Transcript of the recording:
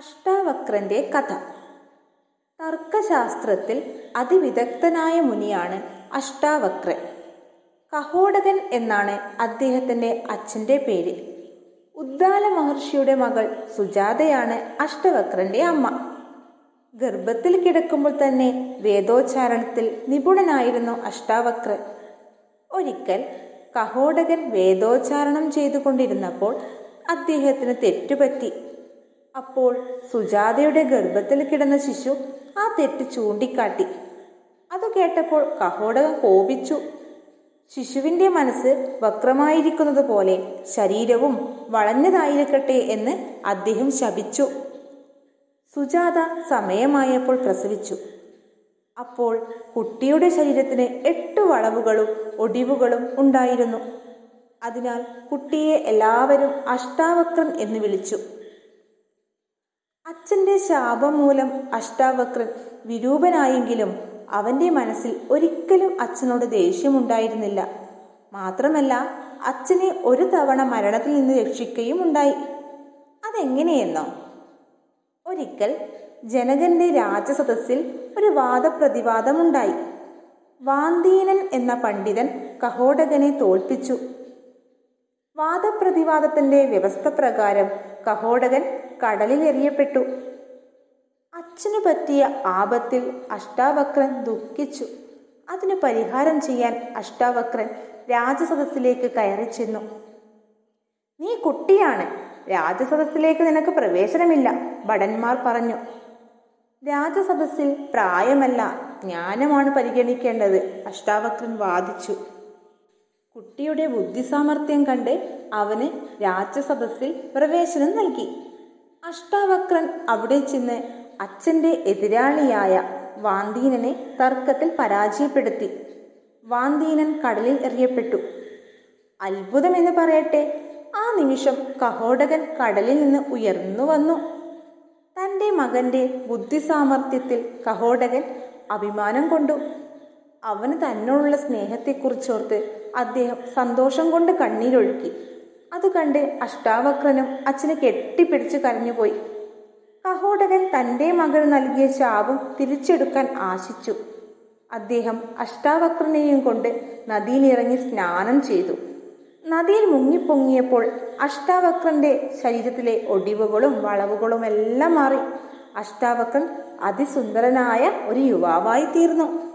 അഷ്ടാവക്രന്റെ കഥ. തർക്കശാസ്ത്രത്തിൽ അതിവിദഗ്ധനായ മുനിയാണ് അഷ്ടാവക്രൻ. കഹോടകൻ എന്നാണ് അദ്ദേഹത്തിന്റെ അച്ഛന്റെ പേര്. ഉദ്ദാല മഹർഷിയുടെ മകൾ സുജാതയാണ് അഷ്ടവക്രന്റെ അമ്മ. ഗർഭത്തിൽ കിടക്കുമ്പോൾ തന്നെ വേദോച്ചാരണത്തിൽ നിപുണനായിരുന്നു അഷ്ടാവക്രൻ. ഒരിക്കൽ കഹോടകൻ വേദോച്ചാരണം ചെയ്തുകൊണ്ടിരുന്നപ്പോൾ അദ്ദേഹത്തിന് തെറ്റുപറ്റി. അപ്പോൾ സുജാതയുടെ ഗർഭത്തിൽ കിടന്ന ശിശു ആ തെറ്റ് ചൂണ്ടിക്കാട്ടി. അത് കേട്ടപ്പോൾ കഹോടകൻ കോപിച്ചു. ശിശുവിന്റെ മനസ്സ് വക്രമായിരിക്കുന്നത് പോലെ ശരീരവും വളഞ്ഞതായിരിക്കട്ടെ എന്ന് അദ്ദേഹം ശപിച്ചു. സുജാത സമയമായപ്പോൾ പ്രസവിച്ചു. അപ്പോൾ കുട്ടിയുടെ ശരീരത്തിന് എട്ട് വളവുകളും ഒടിവുകളും ഉണ്ടായിരുന്നു. അതിനാൽ കുട്ടിയെ എല്ലാവരും അഷ്ടാവക്രൻ എന്ന് വിളിച്ചു. അച്ഛന്റെ ശാപം മൂലം അഷ്ടാവക്രൻ വിരൂപനായെങ്കിലും അവന്റെ മനസ്സിൽ ഒരിക്കലും അച്ഛനോട് ദേഷ്യമുണ്ടായിരുന്നില്ല. മാത്രമല്ല അച്ഛനെ ഒരു തവണ മരണത്തിൽ നിന്ന് രക്ഷിക്കുകയും ഉണ്ടായി. അതെങ്ങനെയെന്നോ. ഒരിക്കൽ ജനകന്റെ രാജസദസ്സിൽ ഒരു വാദപ്രതിവാദമുണ്ടായി വാന്തീനൻ എന്ന പണ്ഡിതൻ കഹോടകനെ തോൽപ്പിച്ചു. വാദപ്രതിവാദത്തിന്റെ വ്യവസ്ഥ പ്രകാരം കഹോടകൻ കടലിൽ എറിയപ്പെട്ടു അച്ഛനു പറ്റിയ ആപത്തിൽ അഷ്ടാവക്രൻ ദുഃഖിച്ചു. അതിനു പരിഹാരം ചെയ്യാൻ അഷ്ടാവക്രൻ രാജസദസ്സിലേക്ക് കയറി ചെന്നു നീ കുട്ടിയാണ്. രാജസദസ്സിലേക്ക് നിനക്ക് പ്രവേശനമില്ല ഭടന്മാർ പറഞ്ഞു. രാജസദസ്സിൽ പ്രായമല്ല. ജ്ഞാനമാണ് പരിഗണിക്കേണ്ടത് അഷ്ടാവക്രൻ വാദിച്ചു. കുട്ടിയുടെ ബുദ്ധിസാമർഥ്യം കണ്ട് അവന് രാജസദസ്സിൽ പ്രവേശനം നൽകി. അഷ്ടാവക്രൻ അവിടെ ചെന്ന് അച്ഛന്റെ എതിരാളിയായ വാന്തീനനെ തർക്കത്തിൽ പരാജയപ്പെടുത്തി. വാന്തീനൻ കടലിൽ എറിയപ്പെട്ടു. അത്ഭുതമെന്ന് പറയട്ടെ. ആ നിമിഷം കഹോടകൻ കടലിൽ നിന്ന് ഉയർന്നു വന്നു. തന്റെ മകന്റെ ബുദ്ധിസാമർഥ്യത്തിൽ കഹോടകൻ അഭിമാനം കൊണ്ടു. അവന് തന്നോടുള്ള സ്നേഹത്തെക്കുറിച്ചോർത്ത് അദ്ദേഹം സന്തോഷം കൊണ്ട് കണ്ണീരൊഴുക്കി. അത് കണ്ട് അഷ്ടാവക്രനും അച്ഛനെ കെട്ടിപ്പിടിച്ച് കരഞ്ഞുപോയി. കഹോടകൻ തന്റെ മകൾ നൽകിയ ശാപം തിരിച്ചെടുക്കാൻ ആശിച്ചു. അദ്ദേഹം അഷ്ടാവക്രനെയും കൊണ്ട് നദിയിലിറങ്ങി സ്നാനം ചെയ്തു. നദിയിൽ മുങ്ങിപ്പൊങ്ങിയപ്പോൾ അഷ്ടാവക്രന്റെ ശരീരത്തിലെ ഒടിവുകളും വളവുകളും എല്ലാം മാറി. അഷ്ടാവക്രൻ അതിസുന്ദരനായ ഒരു യുവാവായി തീർന്നു